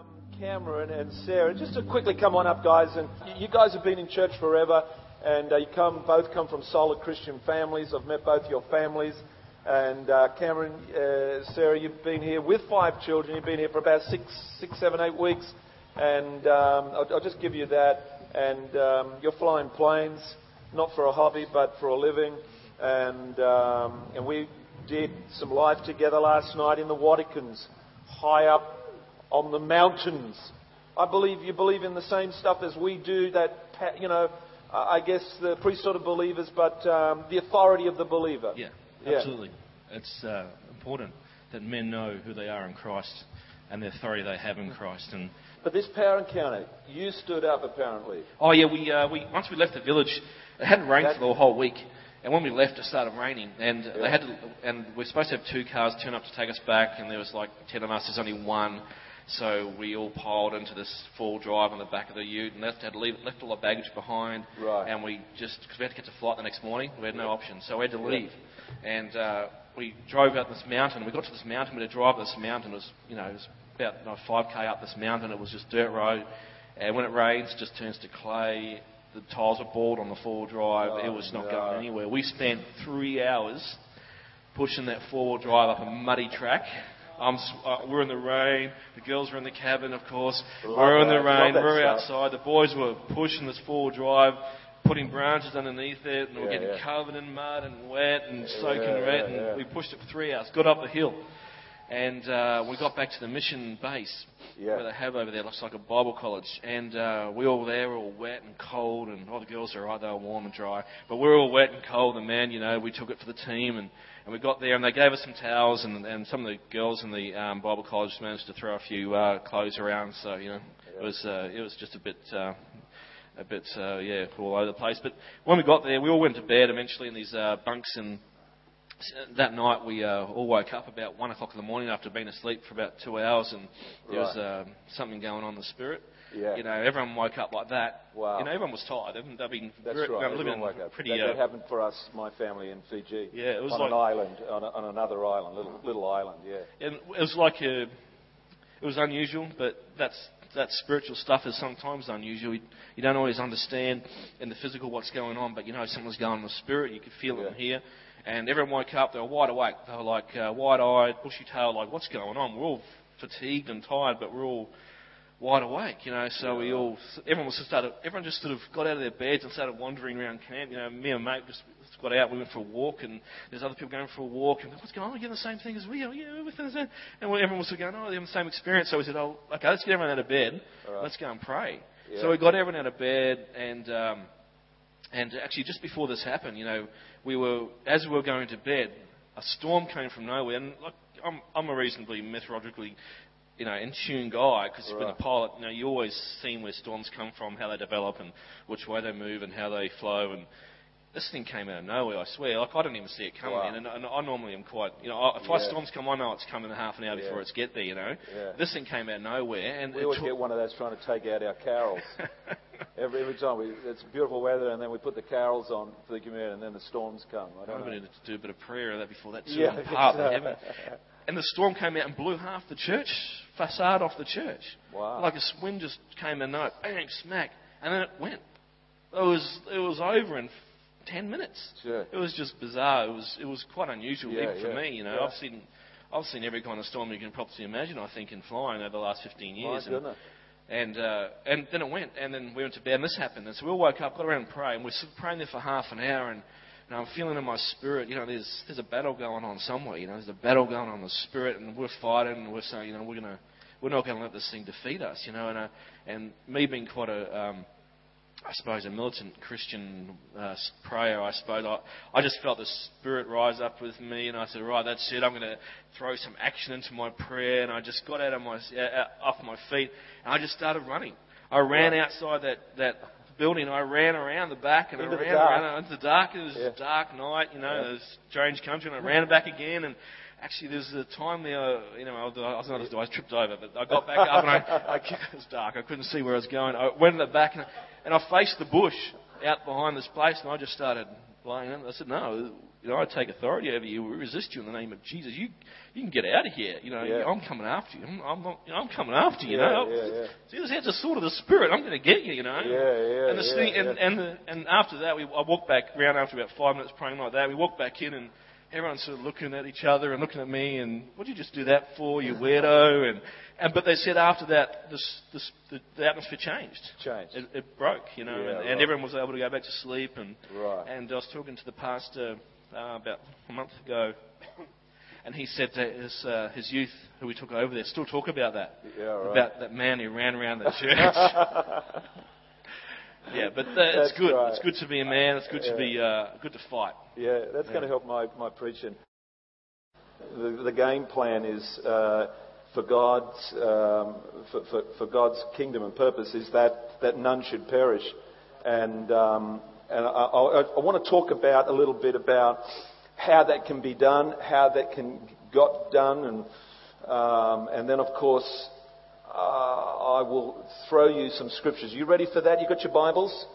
um, Cameron and Sarah, just to quickly come on up, guys. And you guys have been in church forever, and uh, you come both come from solid Christian families. I've met both your families. And uh, Cameron, uh, Sarah, you've been here with five children. You've been here for about six, six, seven, eight weeks. And um, I'll, I'll, just give you that. And um, you're flying planes, not for a hobby, but for a living. And um, and we did some life together last night in the Watikins, high up on the mountains. I believe you believe in the same stuff as we do. That you know, I guess the priesthood of believers, but um, the authority of the believer. Yeah, absolutely. Yeah. It's uh, important that men know who they are in Christ and the authority they have in Christ. And but this power encounter, you stood up apparently. Oh yeah, we uh, we once we left the village, it hadn't rained that, for the whole week. And when we left, it started raining, and yeah. they had to, and we are supposed to have two cars turn up to take us back, and there was like ten of us. There's only one, so we all piled into this full drive on the back of the ute, and left had to leave, left all our baggage behind. Right. And we just because we had to get to flight the next morning, we had no option, so we had to leave. And uh, we drove out this mountain. We got to this mountain. We had to drive this mountain. It was you know it was about you know, 5k up this mountain. It was just dirt road, and when it rains, it just turns to clay the tyres were bald on the four drive. Oh, it was not no. going anywhere. We spent three hours pushing that four wheel drive up a muddy track. Um, uh, we're in the rain. The girls were in the cabin, of course. Love we're in the rain. We're outside. The boys were pushing this four wheel drive, putting branches underneath it, and yeah, we're getting yeah. covered in mud and wet and soaking wet. And we pushed it for three hours. Got up the hill. And uh, we got back to the mission base yeah. where they have over there, looks like a Bible college. And uh, we all there, all wet and cold, and all the girls are right, they were warm and dry. But we are all wet and cold, and man, you know, we took it for the team, and, and we got there, and they gave us some towels, and, and some of the girls in the um, Bible college managed to throw a few uh, clothes around, so, you know, it was, uh, it was just a bit. Uh, a bit, uh, yeah, all over the place. But when we got there, we all went to bed eventually in these uh, bunks and that night we uh, all woke up about one o'clock in the morning after being asleep for about two hours, and there right. was uh, something going on in the spirit. Yeah. You know, everyone woke up like that. Wow. You know, everyone was tired. They've been That's very, right. living woke up. pretty. That, uh, that happened for us, my family in Fiji. Yeah, it was on like an island, on, a, on another island, little little island. Yeah. And it was like a, it was unusual, but that's that spiritual stuff is sometimes unusual. You, you, don't always understand in the physical what's going on, but you know something's going on in the spirit. You can feel yeah. it here. And everyone woke up, they were wide awake. They were like uh, wide eyed, bushy tailed, like, what's going on? We're all fatigued and tired, but we're all wide awake, you know. So we all, everyone was just started, everyone just sort of got out of their beds and started wandering around camp. You know, me and mate just got out. We went for a walk, and there's other people going for a walk. And what's going on? We're getting the same thing as we are. Yeah, the same. And everyone was going, oh, they're having the same experience. So we said, oh, okay, let's get everyone out of bed. Right. Let's go and pray. Yeah. So we got everyone out of bed, and um, and actually just before this happened, you know, we were, as we were going to bed, a storm came from nowhere. And like, I'm, I'm a reasonably meteorologically, you know, in tune guy because right. you've been a pilot. You know, you always seen where storms come from, how they develop, and which way they move, and how they flow. And this thing came out of nowhere. I swear, like I didn't even see it coming. Wow. And, and I normally am quite, you know, if yeah. ice storms come, I know it's coming half an hour yeah. before it's get there. You know, yeah. this thing came out of nowhere. And we always get one of those trying to take out our carols. every, every time we, it's beautiful weather, and then we put the carols on for the community, and then the storms come. I don't I know. to do a bit of prayer that before that yeah, part. Uh, and the storm came out and blew half the church facade off the church. Wow! Like a wind just came in, no, bang, smack, and then it went. It was it was over in ten minutes. Sure. It was just bizarre. It was it was quite unusual yeah, even for yeah, me. You know, yeah. I've seen I've seen every kind of storm you can probably imagine. I think in flying over the last 15 years. My goodness. And, uh, and then it went, and then we went to bed, and this happened. And so we all woke up, got around and prayed, and we were praying there for half an hour, and, and I'm feeling in my spirit, you know, there's, there's a battle going on somewhere, you know, there's a battle going on in the spirit, and we're fighting, and we're saying, you know, we're to, we're not going to let this thing defeat us, you know, and, uh, and me being quite a, um, I suppose, a militant Christian uh, prayer, I suppose. I, I just felt the Spirit rise up with me, and I said, right, that's it. I'm going to throw some action into my prayer. And I just got out of my, uh, off my feet, and I just started running. I ran outside that, that building. I ran around the back, and into I ran around into the dark. It was yeah. a dark night, you know, yeah. was strange country, and I ran back again, and actually, there's a time there, you know, I was, not, as I tripped over, but I got back up and I, I, it was dark. I couldn't see where I was going. I went in the back and, and I faced the bush out behind this place and I just started blowing in. I said, no, you know, I take authority over you. We resist you in the name of Jesus. You, you can get out of here. You know, Yeah. I'm coming after you. I'm, I'm, not, you know, I'm coming after you. Yeah, you know, yeah, yeah. Jesus has a sword of the spirit. I'm going to get you. You know. Yeah, yeah, And the yeah, thing, and, yeah. and, the, and after that, we, I walked back around after about five minutes praying like that. We walked back in and. Everyone's sort of looking at each other and looking at me and what did you just do that for, you weirdo? And, and but they said after that, this, this, the, the atmosphere changed. Changed. It, it broke, you know, Yeah, and, right. and everyone was able to go back to sleep. And Right. and I was talking to the pastor uh, about a month ago, and he said that his, uh, his youth who we took over there still talk about that. Yeah, right. About that man who ran around the church. yeah, but uh, it's good. right. It's good to be a man. It's good Yeah. to be uh, good to fight. Yeah, that's going to help my, my preaching. The, the game plan is uh, for God's um, for, for, for God's kingdom and purpose is that, that none should perish, and um, and I, I, I want to talk about a little bit about how that can be done, how that can got done, and um, and then of course uh, I will throw you some scriptures. You ready for that? You got your Bibles?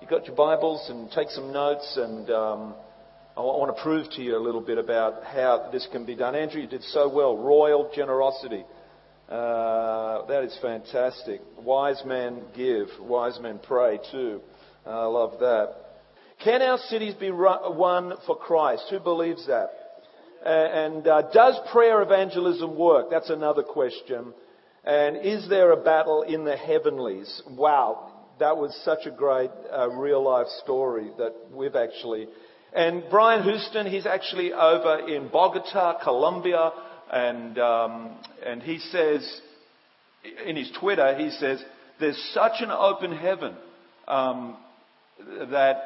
You got your Bibles and take some notes and. Um, I want to prove to you a little bit about how this can be done. Andrew, you did so well. Royal generosity. Uh, that is fantastic. Wise men give, wise men pray too. Uh, I love that. Can our cities be won for Christ? Who believes that? And uh, does prayer evangelism work? That's another question. And is there a battle in the heavenlies? Wow, that was such a great uh, real life story that we've actually. And Brian Houston, he's actually over in Bogota, Colombia, and um, and he says in his Twitter, he says, "There's such an open heaven um, that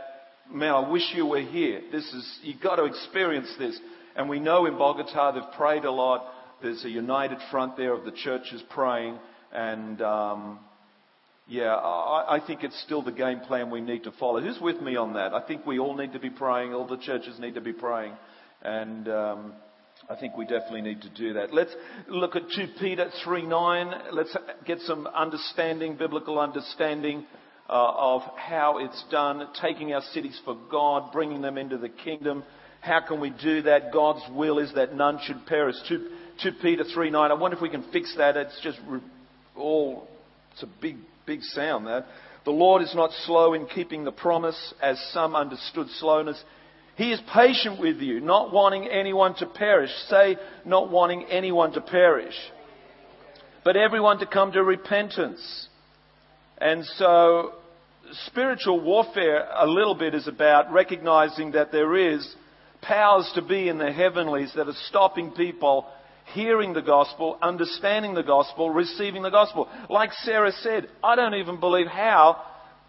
man, I wish you were here. This is you've got to experience this." And we know in Bogota they've prayed a lot. There's a united front there of the churches praying, and um, yeah, I, I think it's still the game plan we need to follow. Who's with me on that? I think we all need to be praying. All the churches need to be praying, and um, I think we definitely need to do that. Let's look at 2 Peter 3 9. Let's get some understanding, biblical understanding Uh, of how it's done, taking our cities for God, bringing them into the kingdom. How can we do that? God's will is that none should perish. 2, 2 Peter 3 9. I wonder if we can fix that. It's just all, it's a big, big sound that. The Lord is not slow in keeping the promise, as some understood slowness. He is patient with you, not wanting anyone to perish. Say, not wanting anyone to perish, but everyone to come to repentance. And so, spiritual warfare, a little bit, is about recognizing that there is powers to be in the heavenlies that are stopping people hearing the gospel, understanding the gospel, receiving the gospel. Like Sarah said, I don't even believe how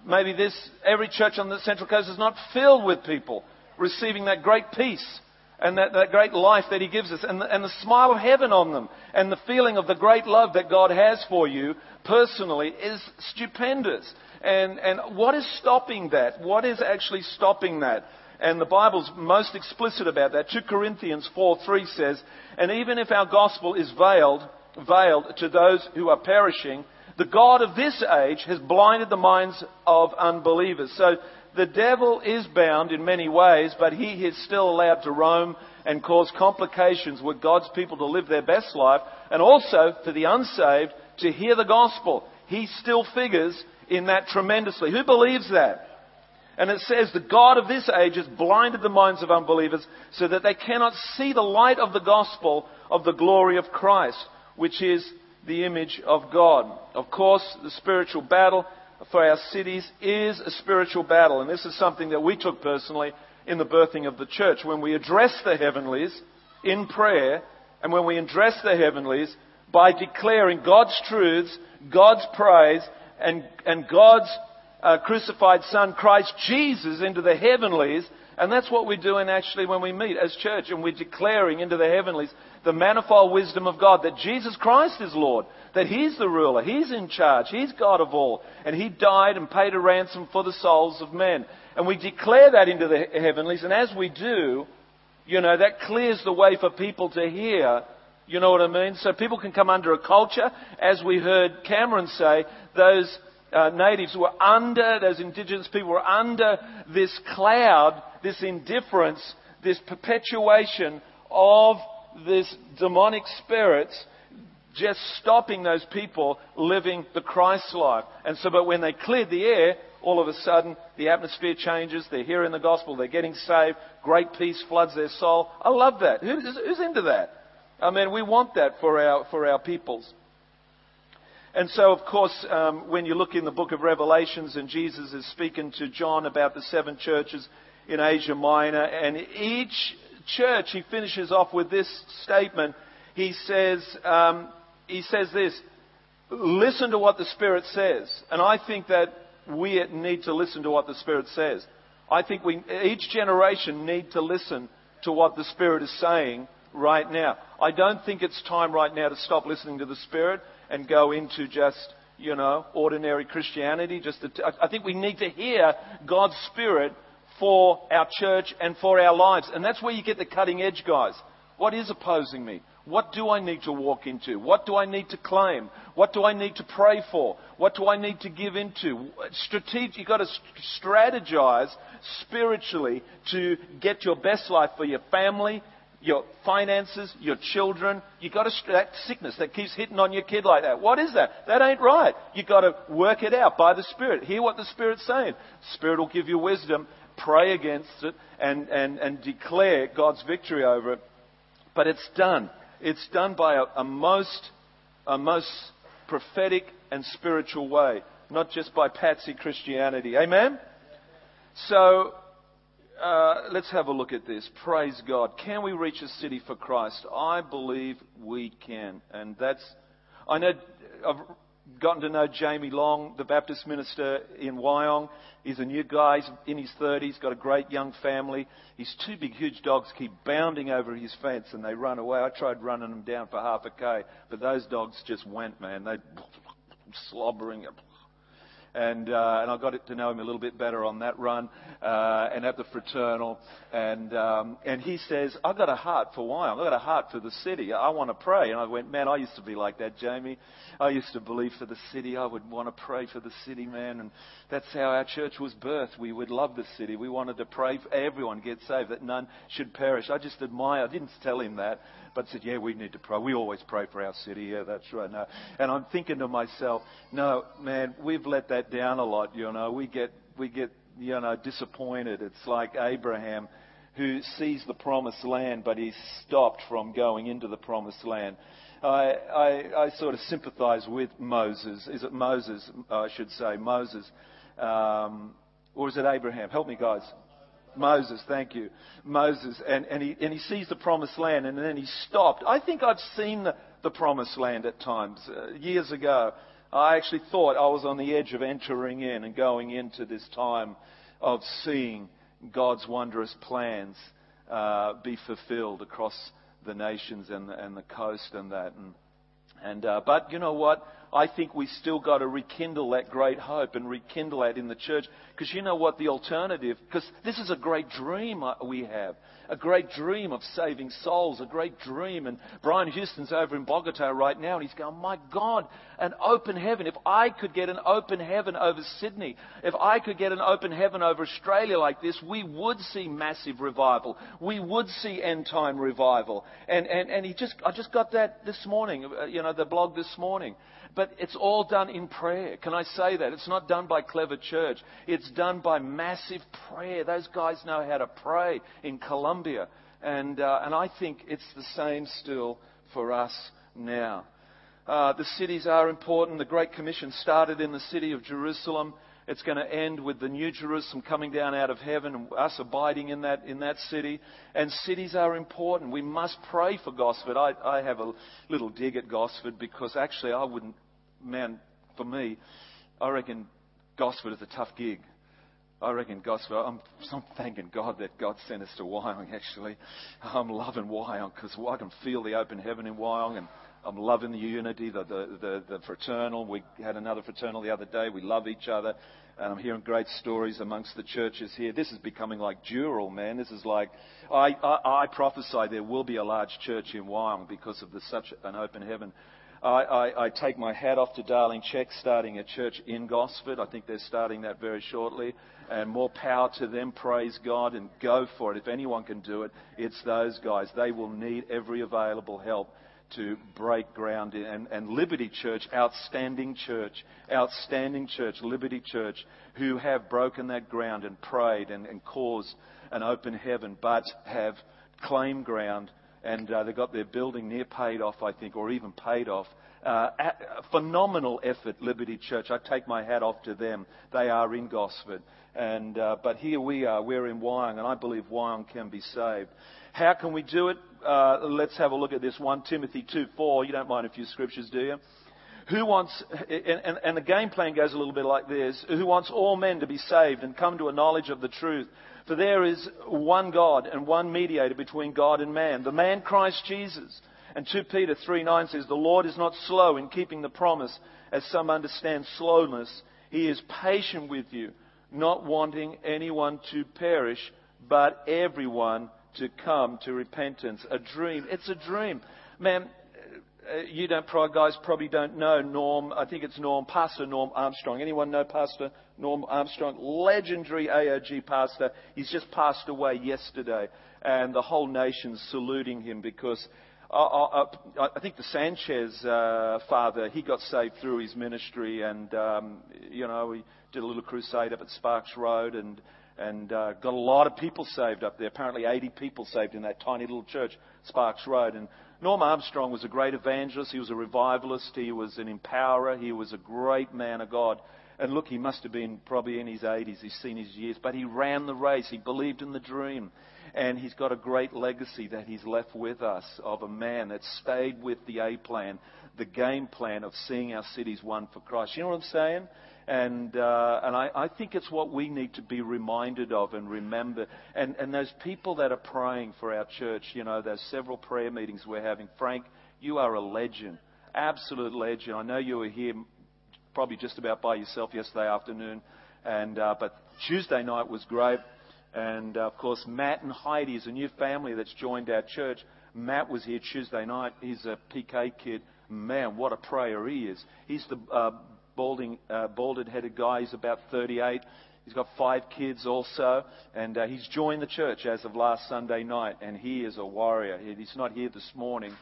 maybe this, every church on the Central Coast is not filled with people receiving that great peace and that, that great life that He gives us and the, and the smile of heaven on them and the feeling of the great love that God has for you personally is stupendous. And, and what is stopping that? What is actually stopping that? And the Bible's most explicit about that. 2 Corinthians 4 3 says, And even if our gospel is veiled, veiled to those who are perishing, the God of this age has blinded the minds of unbelievers. So the devil is bound in many ways, but he is still allowed to roam and cause complications with God's people to live their best life, and also for the unsaved to hear the gospel. He still figures in that tremendously. Who believes that? And it says, the God of this age has blinded the minds of unbelievers so that they cannot see the light of the gospel of the glory of Christ, which is the image of God. Of course, the spiritual battle for our cities is a spiritual battle. And this is something that we took personally in the birthing of the church. When we address the heavenlies in prayer, and when we address the heavenlies by declaring God's truths, God's praise, and, and God's uh, crucified Son, Christ Jesus, into the heavenlies. And that's what we're doing actually when we meet as church and we're declaring into the heavenlies the manifold wisdom of God that Jesus Christ is Lord, that He's the ruler, He's in charge, He's God of all, and He died and paid a ransom for the souls of men. And we declare that into the heavenlies, and as we do, you know, that clears the way for people to hear. You know what I mean? So people can come under a culture, as we heard Cameron say, those uh, natives were under, those indigenous people were under this cloud, this indifference this perpetuation of this demonic spirits just stopping those people living the Christ life. And so, but when they cleared the air, all of a sudden the atmosphere changes. They're hearing the gospel. They're getting saved. Great peace floods their soul. I love that. Who's, who's into that? I mean, we want that for our, for our peoples. And so, of course, um, when you look in the book of Revelations and Jesus is speaking to John about the seven churches in Asia Minor, and each church he finishes off with this statement. He says, um, he says this, listen to what the Spirit says. And I think that we need to listen to what the Spirit says. I think we, each generation need to listen to what the Spirit is saying right now. I don't think it's time right now to stop listening to the Spirit and go into just, you know, ordinary Christianity. Just to, I think we need to hear God's Spirit for our church and for our lives. And that's where you get the cutting edge, guys. What is opposing me? What do I need to walk into? What do I need to claim? What do I need to pray for? What do I need to give into? Strategic, you've got to strategize spiritually to get your best life for your family, your finances, your children. You've got to, that sickness that keeps hitting on your kid like that. What is that? That ain't right. You've got to work it out by the Spirit. Hear what the Spirit's saying. Spirit will give you wisdom. Pray against it and, and, and declare God's victory over it. But it's done. It's done by a, a most, a most prophetic and spiritual way, not just by patsy Christianity. Amen? So, uh, let's have a look at this. Praise God. Can we reach a city for Christ? I believe we can. And that's, I know, I've gotten to know Jamie Long, the Baptist minister in Wyong. He's a new guy. He's in his 30s, got a great young family. His two big, huge dogs keep bounding over his fence and they run away. I tried running them down for half a K, but those dogs just went, man. They slobbering and uh, and I got to know him a little bit better on that run uh, and at the fraternal. And um, and he says, I've got a heart for Wyong. I've got a heart for the city. I want to pray. And I went, man, I used to be like that, Jamie. I used to believe for the city. I would want to pray for the city, man. And that's how our church was birthed. We would love the city. We wanted to pray for everyone get saved, that none should perish. I just admire. I didn't tell him that, but said, yeah, we need to pray. We always pray for our city. Yeah, that's right. No. And I'm thinking to myself, no, man, we've let that down a lot. You know, we get we get you know disappointed. It's like Abraham who sees the promised land, but he's stopped from going into the promised land. I, I, I sort of sympathize with Moses. Is it Moses? I should say Moses, um, or is it Abraham? Help me, guys. Moses, thank you. Moses, and, and, he, and he sees the promised land and then he stopped. I think I've seen the, the promised land at times. Uh, years ago, I actually thought I was on the edge of entering in and going into this time of seeing God's wondrous plans uh, be fulfilled across the nations and the, and the coast and that. And, and uh, but you know what? I think we still got to rekindle that great hope and rekindle that in the church. Because you know what the alternative, because this is a great dream uh, we have. A great dream of saving souls, a great dream. And Brian Houston's over in Bogota right now, and he's going, My God, an open heaven. If I could get an open heaven over Sydney, if I could get an open heaven over Australia like this, we would see massive revival. We would see end time revival. And, and, and he just, I just got that this morning, uh, you know, the blog this morning. But it's all done in prayer. Can I say that? It's not done by clever church. It's done by massive prayer. Those guys know how to pray in Colombia. And, uh, and I think it's the same still for us now. Uh, the cities are important. The Great Commission started in the city of Jerusalem. It's going to end with the New Jerusalem coming down out of heaven and us abiding in that, in that city. And cities are important. We must pray for Gosford. I, I have a little dig at Gosford because actually I wouldn't man, for me, I reckon Gosford is a tough gig. I reckon Gosford, I'm, I'm thanking God that God sent us to Wyong, actually. I'm loving Wyong because I can feel the open heaven in Wyong and I'm loving the unity, the, the, the, the, fraternal. We had another fraternal the other day. We love each other. And I'm hearing great stories amongst the churches here. This is becoming like Dural, man. This is like, I, I, I prophesy there will be a large church in Wyong because of the, such an open heaven. I, I, take my hat off to Darling Check starting a church in Gosford. I think they're starting that very shortly. And more power to them, praise God, and go for it. If anyone can do it, it's those guys. They will need every available help to break ground. And, and Liberty Church, outstanding church, outstanding church, Liberty Church, who have broken that ground and prayed and, and caused an open heaven, but have claimed ground and uh, they got their building near paid off, I think, or even paid off. Uh, phenomenal effort, Liberty Church. I take my hat off to them. They are in Gosford. And, uh, but here we are. We're in Wyong, and I believe Wyong can be saved. How can we do it? Uh, let's have a look at this. 1 Timothy 2 4. You don't mind a few scriptures, do you? Who wants, and, and, and the game plan goes a little bit like this. Who wants all men to be saved and come to a knowledge of the truth? For there is one God and one mediator between God and man, the man Christ Jesus. And 2 Peter 3 9 says, The Lord is not slow in keeping the promise, as some understand slowness. He is patient with you, not wanting anyone to perish, but everyone to come to repentance. A dream. It's a dream. Man, uh, you don't, guys probably don't know Norm. I think it's Norm, Pastor Norm Armstrong. Anyone know Pastor Norm Armstrong? Legendary AOG pastor. He's just passed away yesterday, and the whole nation's saluting him because I, I, I think the Sanchez uh, father, he got saved through his ministry, and um, you know, he did a little crusade up at Sparks Road, and and uh, got a lot of people saved up there. Apparently, 80 people saved in that tiny little church, Sparks Road. And Norm Armstrong was a great evangelist. He was a revivalist. He was an empowerer. He was a great man of God. And look, he must have been probably in his 80s. He's seen his years. But he ran the race. He believed in the dream. And he's got a great legacy that he's left with us of a man that stayed with the A plan, the game plan of seeing our cities won for Christ. You know what I'm saying? And, uh, and I, I think it's what we need to be reminded of and remember. And, and those people that are praying for our church, you know, there's several prayer meetings we're having. Frank, you are a legend, absolute legend. I know you were here probably just about by yourself yesterday afternoon, and, uh, but Tuesday night was great. And uh, of course, Matt and Heidi is a new family that's joined our church. Matt was here Tuesday night. He's a PK kid. Man, what a prayer he is. He's the uh, balding, uh, balded headed guy. He's about 38. He's got five kids also, and uh, he's joined the church as of last Sunday night, and he is a warrior. He's not here this morning.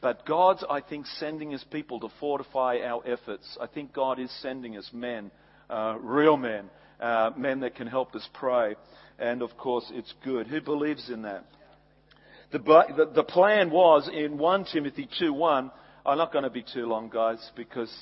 But God's, I think, sending his people to fortify our efforts. I think God is sending us men, uh, real men, uh, men that can help us pray. And of course, it's good. Who believes in that? The, the, the plan was in 1 Timothy 2 1. I'm not going to be too long, guys, because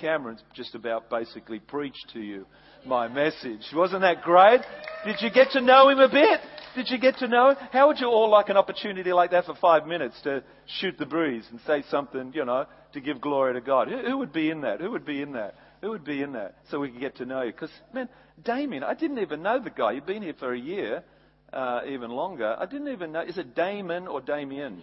Cameron's just about basically preached to you my message. Wasn't that great? Did you get to know him a bit? Did you get to know him? How would you all like an opportunity like that for five minutes to shoot the breeze and say something, you know, to give glory to God? Who, who would be in that? Who would be in that? Who would be in that? So we could get to know you. Because, man, Damien, I didn't even know the guy. You've been here for a year, uh, even longer. I didn't even know. Is it Damon or Damien?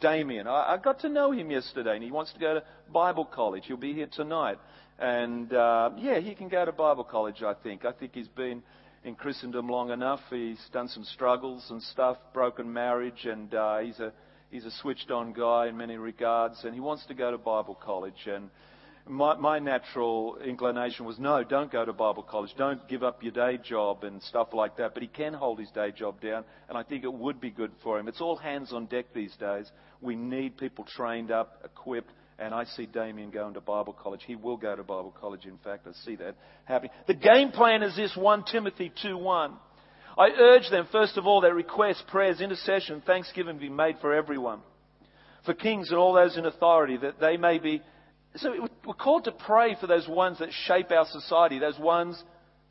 Damien. I, I got to know him yesterday, and he wants to go to Bible college. He'll be here tonight. And uh, yeah, he can go to Bible college, I think. I think he's been in Christendom long enough. He's done some struggles and stuff, broken marriage, and uh, he's a he's a switched on guy in many regards, and he wants to go to Bible college. And my, my natural inclination was no, don't go to Bible college. Don't give up your day job and stuff like that. But he can hold his day job down, and I think it would be good for him. It's all hands on deck these days. We need people trained up, equipped, and I see Damien going to Bible college. He will go to Bible college, in fact. I see that happening. The game plan is this 1 Timothy 2 1. I urge them, first of all, that requests, prayers, intercession, thanksgiving be made for everyone, for kings and all those in authority, that they may be so we're called to pray for those ones that shape our society, those ones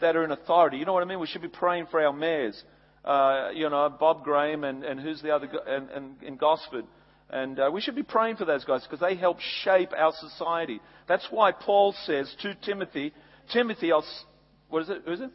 that are in authority. You know what I mean? We should be praying for our mayors. Uh, you know, Bob Graham and, and who's the other, and, and, in Gosford. And uh, we should be praying for those guys because they help shape our society. That's why Paul says to Timothy, Timothy, I'll, what is it? Who is it?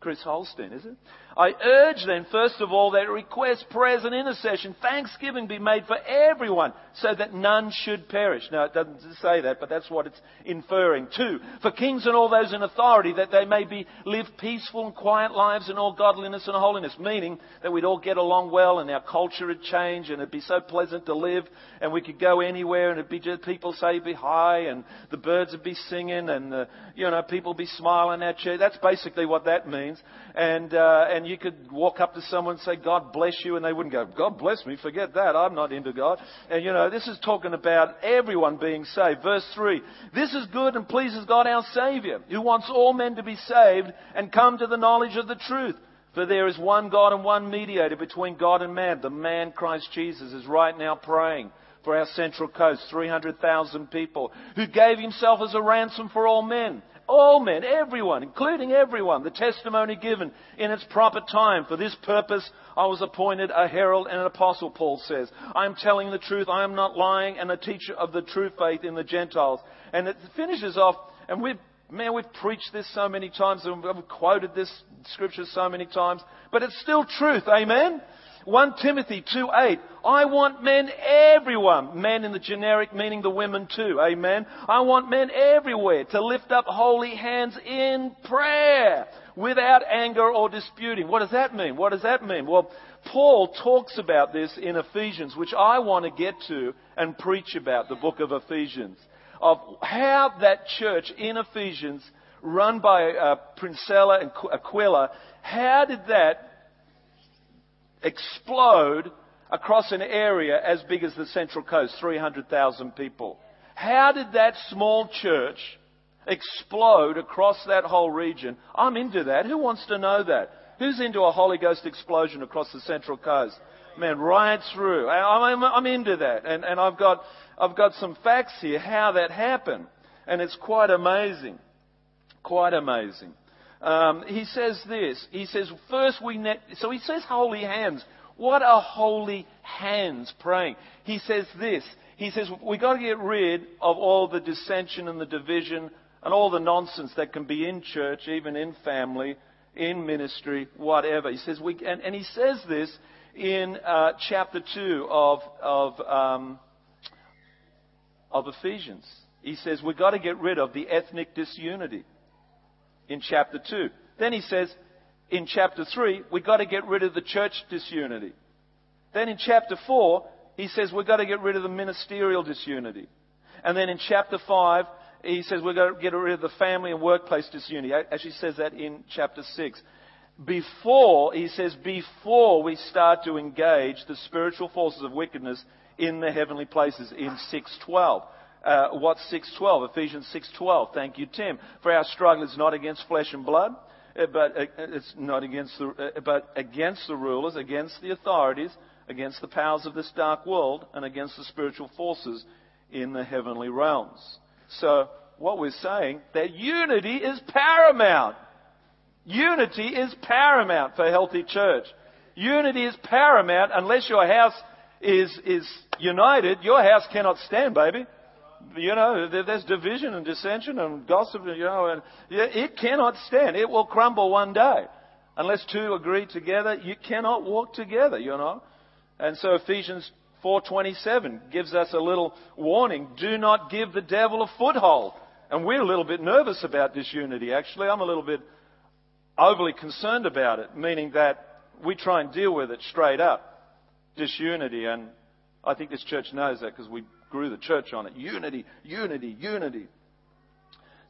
Chris Holstein, is it? I urge then, first of all, that request, prayers, and intercession, thanksgiving be made for everyone, so that none should perish. Now, it doesn't say that, but that's what it's inferring. Two, for kings and all those in authority, that they may be live peaceful and quiet lives in all godliness and holiness, meaning that we'd all get along well and our culture would change and it'd be so pleasant to live and we could go anywhere and it'd be just people say be hi and the birds would be singing and the, you know people be smiling at you. That's basically what that means. And uh, and you could walk up to someone and say God bless you and they wouldn't go God bless me. Forget that. I'm not into God. And you know this is talking about everyone being saved. Verse three. This is good and pleases God our Savior, who wants all men to be saved and come to the knowledge of the truth. For there is one God and one mediator between God and man. The man Christ Jesus is right now praying for our Central Coast, 300,000 people, who gave himself as a ransom for all men. All men, everyone, including everyone, the testimony given in its proper time. For this purpose I was appointed a herald and an apostle, Paul says. I am telling the truth, I am not lying, and a teacher of the true faith in the Gentiles. And it finishes off, and we've Man, we've preached this so many times and we've quoted this scripture so many times, but it's still truth. Amen? 1 Timothy 2:8. I want men everyone, men in the generic meaning the women too. Amen. I want men everywhere to lift up holy hands in prayer without anger or disputing. What does that mean? What does that mean? Well, Paul talks about this in Ephesians, which I want to get to and preach about the book of Ephesians of how that church in Ephesians, run by uh, Priscilla and Aquila, how did that explode across an area as big as the Central Coast, 300,000 people? How did that small church explode across that whole region? I'm into that. Who wants to know that? Who's into a Holy Ghost explosion across the Central Coast? Man, right through. I'm, I'm into that. And, and I've got I've got some facts here how that happened. And it's quite amazing. Quite amazing. Um, he says this. He says, first we net, so he says holy hands. What are holy hands praying? He says this. He says, we've got to get rid of all the dissension and the division and all the nonsense that can be in church, even in family, in ministry, whatever. He says, we, and, and he says this in uh, chapter 2 of, of um, of Ephesians. He says we've got to get rid of the ethnic disunity in chapter 2. Then he says in chapter 3, we've got to get rid of the church disunity. Then in chapter 4, he says we've got to get rid of the ministerial disunity. And then in chapter 5, he says we've got to get rid of the family and workplace disunity. Actually he says that in chapter 6. Before, he says, before we start to engage the spiritual forces of wickedness in the heavenly places in 612. Uh, what's 612? Ephesians 612. Thank you, Tim. For our struggle is not against flesh and blood, uh, but uh, it's not against the, uh, but against the rulers, against the authorities, against the powers of this dark world, and against the spiritual forces in the heavenly realms. So, what we're saying, that unity is paramount. Unity is paramount for a healthy church. Unity is paramount unless your house is, is united, your house cannot stand, baby. You know, there's division and dissension and gossip, you know, and it cannot stand. It will crumble one day. Unless two agree together, you cannot walk together, you know. And so Ephesians 4:27 gives us a little warning: do not give the devil a foothold. And we're a little bit nervous about disunity. Actually, I'm a little bit overly concerned about it, meaning that we try and deal with it straight up disunity. And I think this church knows that because we grew the church on it. Unity, unity, unity.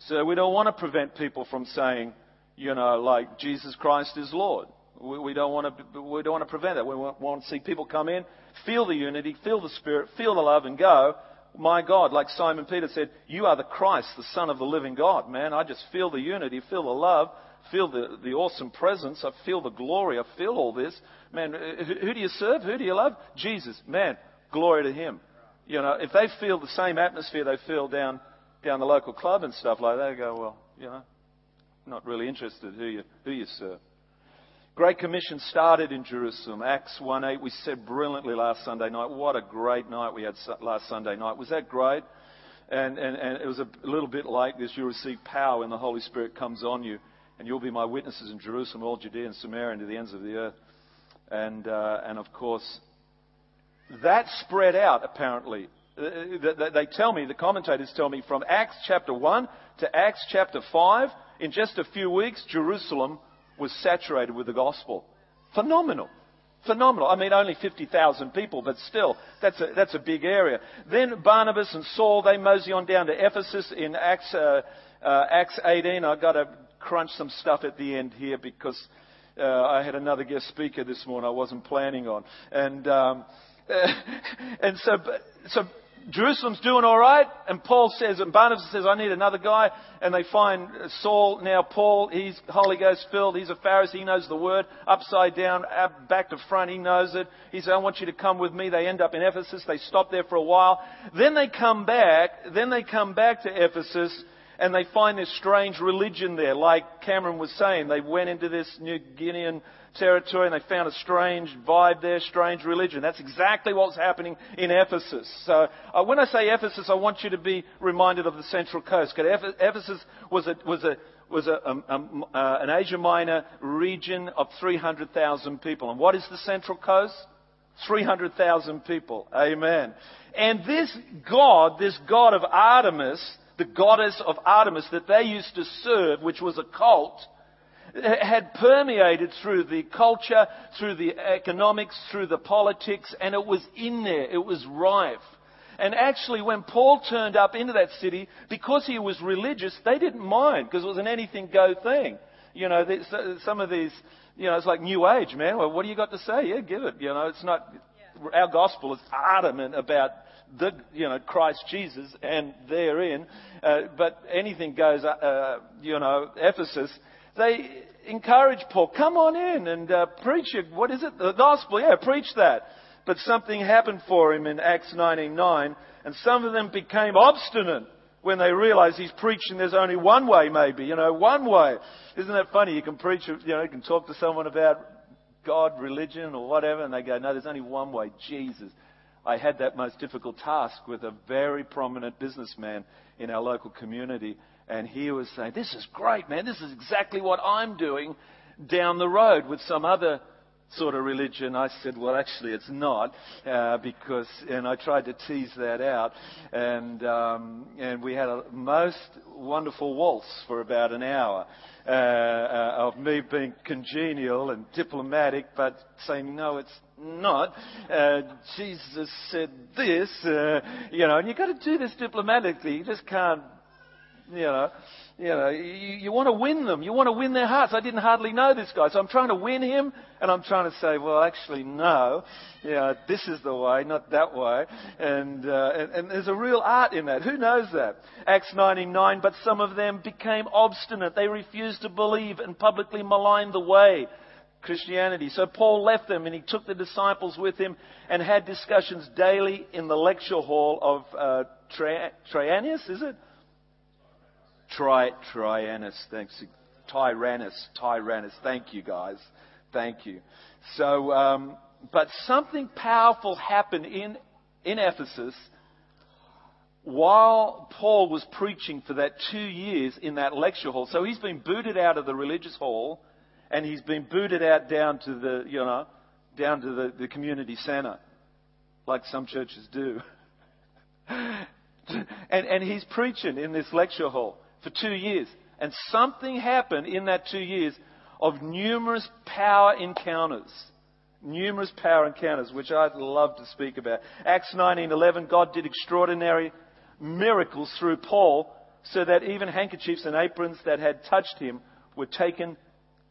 So we don't want to prevent people from saying, you know, like Jesus Christ is Lord. We, we don't want to. We don't want to prevent that. We want, want to see people come in, feel the unity, feel the Spirit, feel the love, and go. My God, like Simon Peter said, you are the Christ, the Son of the living God. Man, I just feel the unity, feel the love, feel the, the awesome presence. I feel the glory. I feel all this. Man, who do you serve? Who do you love? Jesus. Man, glory to Him. You know, if they feel the same atmosphere they feel down, down the local club and stuff like that, they go, well, you know, not really interested who you, who you serve. Great Commission started in Jerusalem. Acts 1.8, we said brilliantly last Sunday night. What a great night we had last Sunday night. Was that great? And, and, and it was a little bit like this. You receive power when the Holy Spirit comes on you and you'll be my witnesses in Jerusalem, all Judea and Samaria, and to the ends of the earth. And, uh, and of course, that spread out apparently. Uh, they tell me, the commentators tell me, from Acts chapter 1 to Acts chapter 5, in just a few weeks, Jerusalem was saturated with the gospel. Phenomenal. Phenomenal. I mean, only 50,000 people, but still, that's a, that's a big area. Then Barnabas and Saul, they mosey on down to Ephesus in Acts, uh, uh, Acts 18. I've got to crunch some stuff at the end here because uh, I had another guest speaker this morning I wasn't planning on. And, um, and so, so Jerusalem's doing all right, and Paul says, and Barnabas says, I need another guy. And they find Saul. Now, Paul, he's Holy Ghost filled. He's a Pharisee. He knows the word upside down, back to front. He knows it. He says, I want you to come with me. They end up in Ephesus. They stop there for a while. Then they come back. Then they come back to Ephesus and they find this strange religion there. Like Cameron was saying, they went into this New Guinean territory and they found a strange vibe there, strange religion. That's exactly what's happening in Ephesus. So uh, when I say Ephesus, I want you to be reminded of the Central Coast. Because Ephesus was a, was a, was a, um, um, uh, an Asia Minor region of 300,000 people. And what is the Central Coast? 300,000 people. Amen. And this God, this God of Artemis, the goddess of Artemis that they used to serve, which was a cult, had permeated through the culture, through the economics, through the politics, and it was in there. It was rife. And actually, when Paul turned up into that city, because he was religious, they didn't mind because it was an anything go thing. You know, some of these, you know, it's like New Age, man. Well, what do you got to say? Yeah, give it. You know, it's not, our gospel is adamant about the, you know, Christ Jesus and therein, uh, but anything goes, uh, you know, Ephesus, they encourage Paul, come on in and uh, preach it. What is it? The gospel, yeah, preach that. But something happened for him in Acts 19.9, and some of them became obstinate when they realized he's preaching there's only one way maybe, you know, one way. Isn't that funny? You can preach, you know, you can talk to someone about God, religion, or whatever, and they go, no, there's only one way, Jesus. I had that most difficult task with a very prominent businessman in our local community. And he was saying, This is great, man. This is exactly what I'm doing down the road with some other sort of religion. I said, Well, actually, it's not. Uh, because, and I tried to tease that out. And, um, and we had a most wonderful waltz for about an hour. Uh, uh, of me being congenial and diplomatic, but saying, no, it's not. Uh, Jesus said this, uh, you know, and you've got to do this diplomatically. You just can't, you know, you know, you, you want to win them. You want to win their hearts. I didn't hardly know this guy, so I'm trying to win him, and I'm trying to say, well, actually, no. Know, this is the way, not that way. And, uh, and, and there's a real art in that. Who knows that? Acts 99, but some of them became obstinate. They refused to believe and publicly maligned the way. Christianity. So Paul left them and he took the disciples with him and had discussions daily in the lecture hall of uh, is it? Tri, Trianus, thanks. Tyrannus, Tyrannus. Thank you, guys. Thank you. So, um, but something powerful happened in, in Ephesus while Paul was preaching for that two years in that lecture hall. So he's been booted out of the religious hall and he's been booted out down to the, you know, down to the, the community centre, like some churches do. and, and he's preaching in this lecture hall for two years. And something happened in that two years of numerous power encounters. Numerous power encounters, which I'd love to speak about. Acts 19:11, God did extraordinary miracles through Paul, so that even handkerchiefs and aprons that had touched him were taken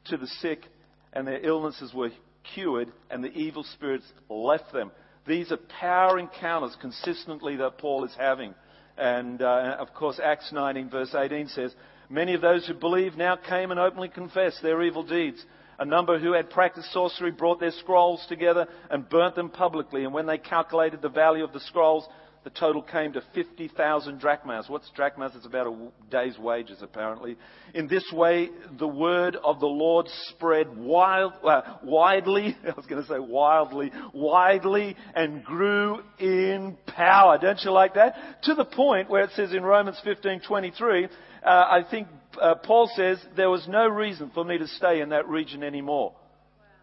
to the sick, and their illnesses were cured, and the evil spirits left them. These are power encounters consistently that Paul is having. And uh, of course, Acts 19, verse 18 says, Many of those who believed now came and openly confessed their evil deeds. A number who had practiced sorcery brought their scrolls together and burnt them publicly. And when they calculated the value of the scrolls, the total came to 50,000 drachmas. What's drachmas? It's about a day's wages, apparently. In this way, the word of the Lord spread wild, uh, widely, I was going to say wildly, widely, and grew in power. Don't you like that? To the point where it says in Romans 15:23, uh, I think uh, Paul says there was no reason for me to stay in that region anymore.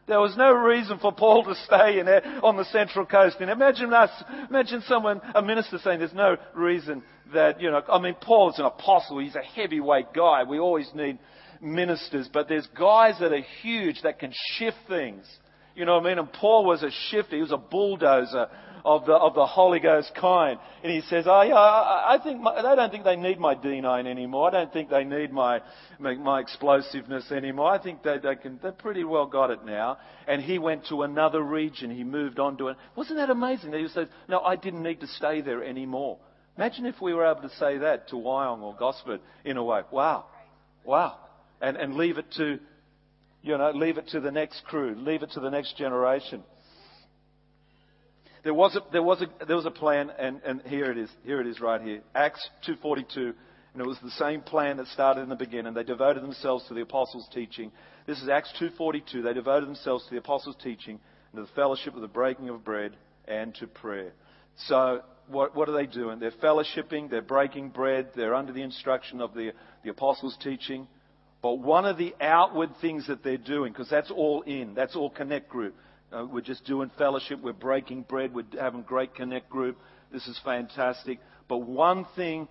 There was no reason for Paul to stay in on the central coast. And imagine us, imagine someone, a minister saying there's no reason that, you know, I mean, Paul is an apostle. He's a heavyweight guy. We always need ministers. But there's guys that are huge that can shift things. You know what I mean? And Paul was a shifter. He was a bulldozer of the, of the Holy Ghost kind. And he says, oh, yeah, I, I think my, they don't think they need my D9 anymore. I don't think they need my, my, my explosiveness anymore. I think they, they can, they pretty well got it now. And he went to another region. He moved on to it. Wasn't that amazing? He said, no, I didn't need to stay there anymore. Imagine if we were able to say that to Wyong or Gosford in a way. Wow. Wow. And, and leave it to, you know, leave it to the next crew, leave it to the next generation. There was a, there was a, there was a plan, and, and here it is. Here it is right here. Acts 2.42. And it was the same plan that started in the beginning. They devoted themselves to the apostles' teaching. This is Acts 2.42. They devoted themselves to the apostles' teaching, and to the fellowship of the breaking of bread, and to prayer. So what, what are they doing? They're fellowshipping, they're breaking bread, they're under the instruction of the, the apostles' teaching. But one of the outward things that they're doing, because that's all in, that's all connect group. Uh, we're just doing fellowship. We're breaking bread. We're having great connect group. This is fantastic. But one thing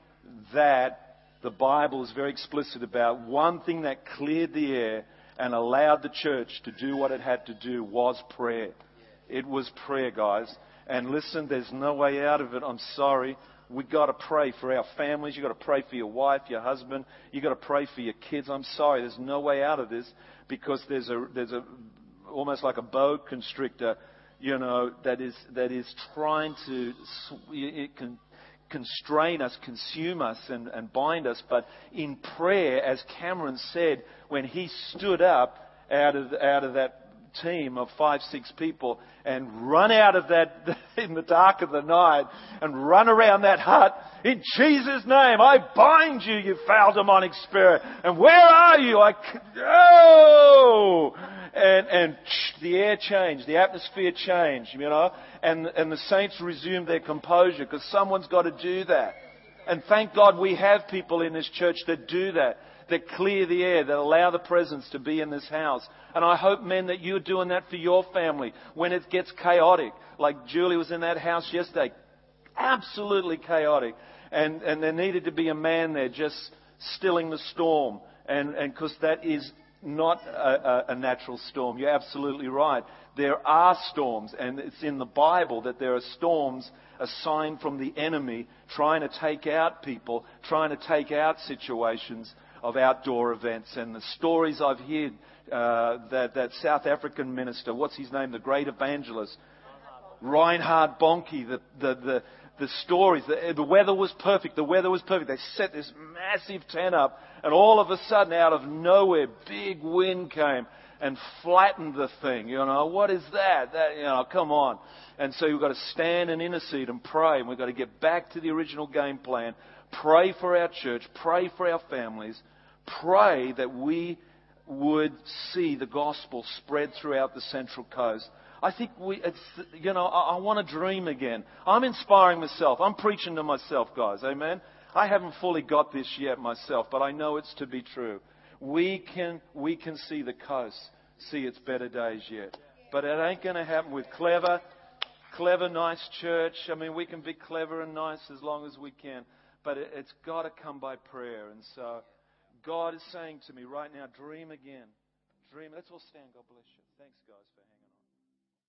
that the Bible is very explicit about, one thing that cleared the air and allowed the church to do what it had to do was prayer. It was prayer, guys. And listen, there's no way out of it. I'm sorry. We've got to pray for our families. You've got to pray for your wife, your husband. You've got to pray for your kids. I'm sorry. There's no way out of this because there's a, there's a almost like a boa constrictor, you know, that is, that is trying to, it can constrain us, consume us, and, and bind us. But in prayer, as Cameron said, when he stood up out of, out of that team of five, six people and run out of that in the dark of the night and run around that hut in Jesus' name. I bind you, you foul demonic spirit. And where are you? I, oh! and, and the air changed, the atmosphere changed, you know, and, and the saints resumed their composure because someone's got to do that. And thank God we have people in this church that do that, that clear the air, that allow the presence to be in this house. And I hope, men, that you're doing that for your family when it gets chaotic. Like Julie was in that house yesterday. Absolutely chaotic. And, and there needed to be a man there just stilling the storm. And because that is not a, a, a, natural storm. You're absolutely right. There are storms, and it's in the Bible that there are storms, a sign from the enemy trying to take out people, trying to take out situations of outdoor events. And the stories I've heard uh, that, that South African minister, what's his name, the great evangelist, Reinhard Bonnke, the, the, the, the stories. The, the weather was perfect. The weather was perfect. They set this massive tent up, and all of a sudden, out of nowhere, big wind came and flattened the thing. You know, what is that? That you know, come on. And so we've got to stand and intercede and pray, and we've got to get back to the original game plan. Pray for our church. Pray for our families. Pray that we would see the gospel spread throughout the Central Coast. I think we, it's, you know, I, I want to dream again. I'm inspiring myself. I'm preaching to myself, guys. Amen. I haven't fully got this yet myself, but I know it's to be true. We can, we can see the coast, see its better days yet. But it ain't going to happen with clever, clever, nice church. I mean, we can be clever and nice as long as we can, but it, it's got to come by prayer. And so, God is saying to me right now, dream again. Dream. Let's all stand. God bless you. Thanks, guys.